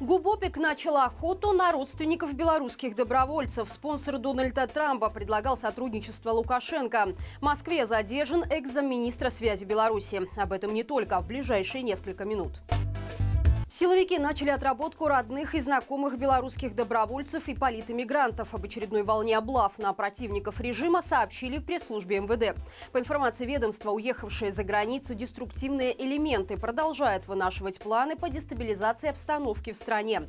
Губопик начал охоту на родственников белорусских добровольцев. Спонсор Дональда Трампа предлагал сотрудничество Лукашенко. В Москве задержан экс-замминистра связи Беларуси. Об этом не только в ближайшие несколько минут. Силовики начали отработку родных и знакомых белорусских добровольцев и политэмигрантов. Об очередной волне облав на противников режима сообщили в пресс-службе МВД. По информации ведомства, уехавшие за границу деструктивные элементы продолжают вынашивать планы по дестабилизации обстановки в стране.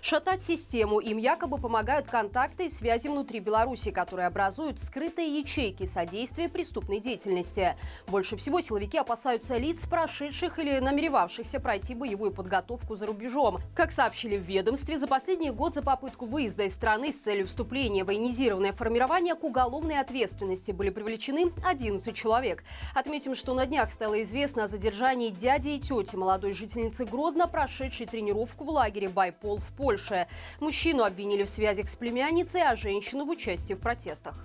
Шатать систему им якобы помогают контакты и связи внутри Беларуси, которые образуют скрытые ячейки содействия преступной деятельности. Больше всего силовики опасаются лиц, прошедших или намеревавшихся пройти боевую подготовку командировку за рубежом. Как сообщили в ведомстве, за последний год за попытку выезда из страны с целью вступления в военизированное формирование к уголовной ответственности были привлечены 11 человек. Отметим, что на днях стало известно о задержании дяди и тети молодой жительницы Гродно, прошедшей тренировку в лагере Байпол в Польше. Мужчину обвинили в связях с племянницей, а женщину в участии в протестах.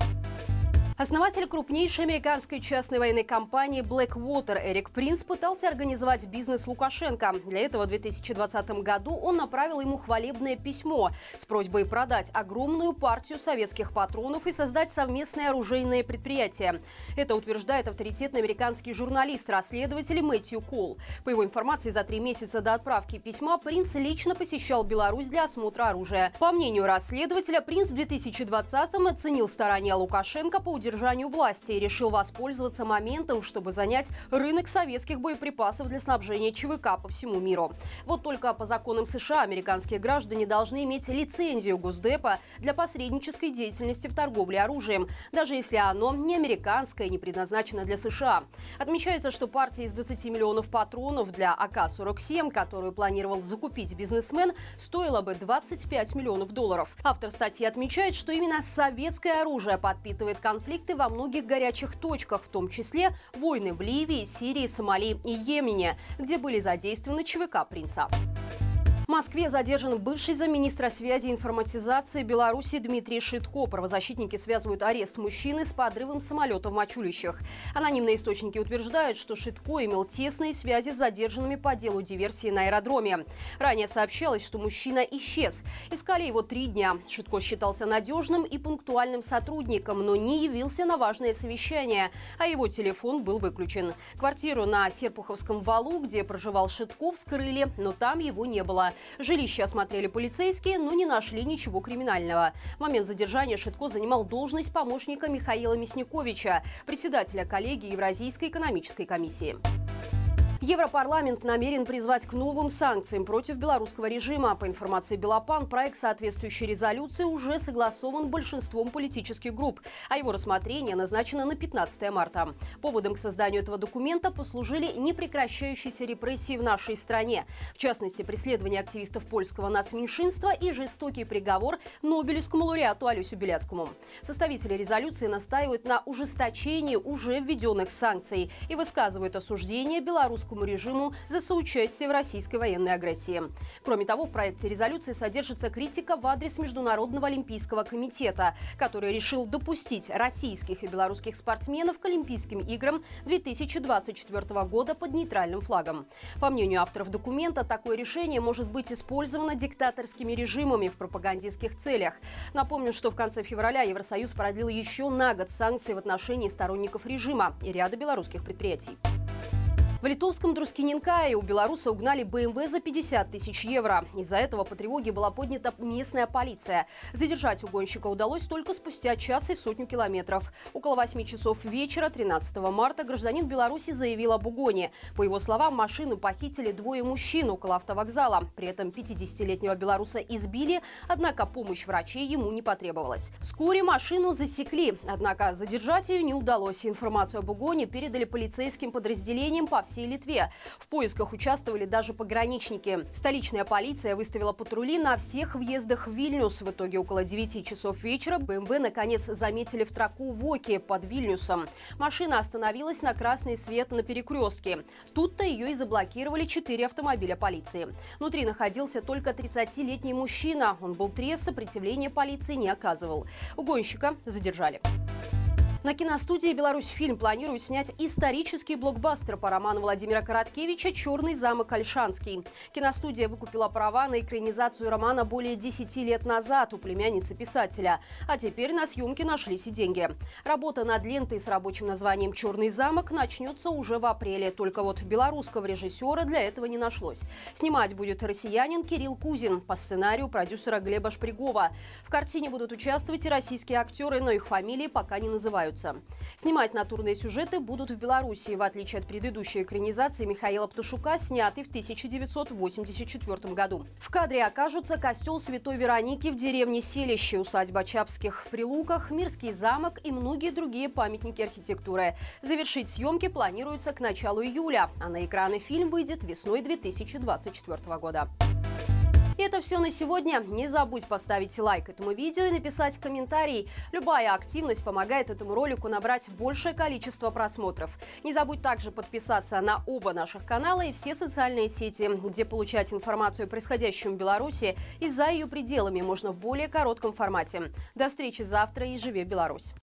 Основатель крупнейшей американской частной военной компании Blackwater Эрик Принц пытался организовать бизнес Лукашенко. Для этого в 2020 году он направил ему хвалебное письмо с просьбой продать огромную партию советских патронов и создать совместное оружейное предприятие. Это утверждает авторитетный американский журналист-расследователь Мэтью Кол. По его информации, за три месяца до отправки письма Принц лично посещал Беларусь для осмотра оружия. По мнению расследователя, Принц в 2020-м оценил старания Лукашенко по удержанию удержанию власти и решил воспользоваться моментом, чтобы занять рынок советских боеприпасов для снабжения ЧВК по всему миру. Вот только по законам США американские граждане должны иметь лицензию Госдепа для посреднической деятельности в торговле оружием, даже если оно не американское и не предназначено для США. Отмечается, что партия из 20 миллионов патронов для АК-47, которую планировал закупить бизнесмен, стоила бы 25 миллионов долларов. Автор статьи отмечает, что именно советское оружие подпитывает конфликт конфликты во многих горячих точках, в том числе войны в Ливии, Сирии, Сомали и Йемене, где были задействованы ЧВК «Принца». Москве задержан бывший замминистра связи и информатизации Беларуси Дмитрий Шитко. Правозащитники связывают арест мужчины с подрывом самолета в Мачулищах. Анонимные источники утверждают, что Шитко имел тесные связи с задержанными по делу диверсии на аэродроме. Ранее сообщалось, что мужчина исчез. Искали его три дня. Шитко считался надежным и пунктуальным сотрудником, но не явился на важное совещание, а его телефон был выключен. Квартиру на Серпуховском валу, где проживал Шитко, вскрыли, но там его не было. Жилище осмотрели полицейские, но не нашли ничего криминального. В момент задержания Шитко занимал должность помощника Михаила Мясниковича, председателя коллегии Евразийской экономической комиссии. Европарламент намерен призвать к новым санкциям против белорусского режима. По информации Белопан, проект соответствующей резолюции уже согласован большинством политических групп, а его рассмотрение назначено на 15 марта. Поводом к созданию этого документа послужили непрекращающиеся репрессии в нашей стране. В частности, преследование активистов польского нацменьшинства и жестокий приговор Нобелевскому лауреату Алюсю Беляцкому. Составители резолюции настаивают на ужесточении уже введенных санкций и высказывают осуждение белорусского российскому режиму за соучастие в российской военной агрессии. Кроме того, в проекте резолюции содержится критика в адрес Международного олимпийского комитета, который решил допустить российских и белорусских спортсменов к Олимпийским играм 2024 года под нейтральным флагом. По мнению авторов документа, такое решение может быть использовано диктаторскими режимами в пропагандистских целях. Напомню, что в конце февраля Евросоюз продлил еще на год санкции в отношении сторонников режима и ряда белорусских предприятий. В литовском Друскиненкае у белоруса угнали БМВ за 50 тысяч евро. Из-за этого по тревоге была поднята местная полиция. Задержать угонщика удалось только спустя час и сотню километров. Около 8 часов вечера 13 марта гражданин Беларуси заявил об угоне. По его словам, машину похитили двое мужчин около автовокзала. При этом 50-летнего белоруса избили, однако помощь врачей ему не потребовалась. Вскоре машину засекли, однако задержать ее не удалось. Информацию об угоне передали полицейским подразделениям по всей всей Литве. В поисках участвовали даже пограничники. Столичная полиция выставила патрули на всех въездах в Вильнюс. В итоге около 9 часов вечера БМВ наконец заметили в траку Воки под Вильнюсом. Машина остановилась на красный свет на перекрестке. Тут-то ее и заблокировали четыре автомобиля полиции. Внутри находился только 30-летний мужчина. Он был трезв, сопротивления полиции не оказывал. Угонщика задержали. На киностудии «Беларусь фильм» планируют снять исторический блокбастер по роману Владимира Короткевича «Черный замок Альшанский». Киностудия выкупила права на экранизацию романа более 10 лет назад у племянницы писателя. А теперь на съемки нашлись и деньги. Работа над лентой с рабочим названием «Черный замок» начнется уже в апреле. Только вот белорусского режиссера для этого не нашлось. Снимать будет россиянин Кирилл Кузин по сценарию продюсера Глеба Шпригова. В картине будут участвовать и российские актеры, но их фамилии пока не называют развиваются. Снимать натурные сюжеты будут в Беларуси, в отличие от предыдущей экранизации Михаила Пташука, снятой в 1984 году. В кадре окажутся костел Святой Вероники в деревне Селище, усадьба Чапских в Прилуках, Мирский замок и многие другие памятники архитектуры. Завершить съемки планируется к началу июля, а на экраны фильм выйдет весной 2024 года. Это все на сегодня. Не забудь поставить лайк этому видео и написать комментарий. Любая активность помогает этому ролику набрать большее количество просмотров. Не забудь также подписаться на оба наших канала и все социальные сети, где получать информацию о происходящем в Беларуси и за ее пределами можно в более коротком формате. До встречи завтра и живи Беларусь!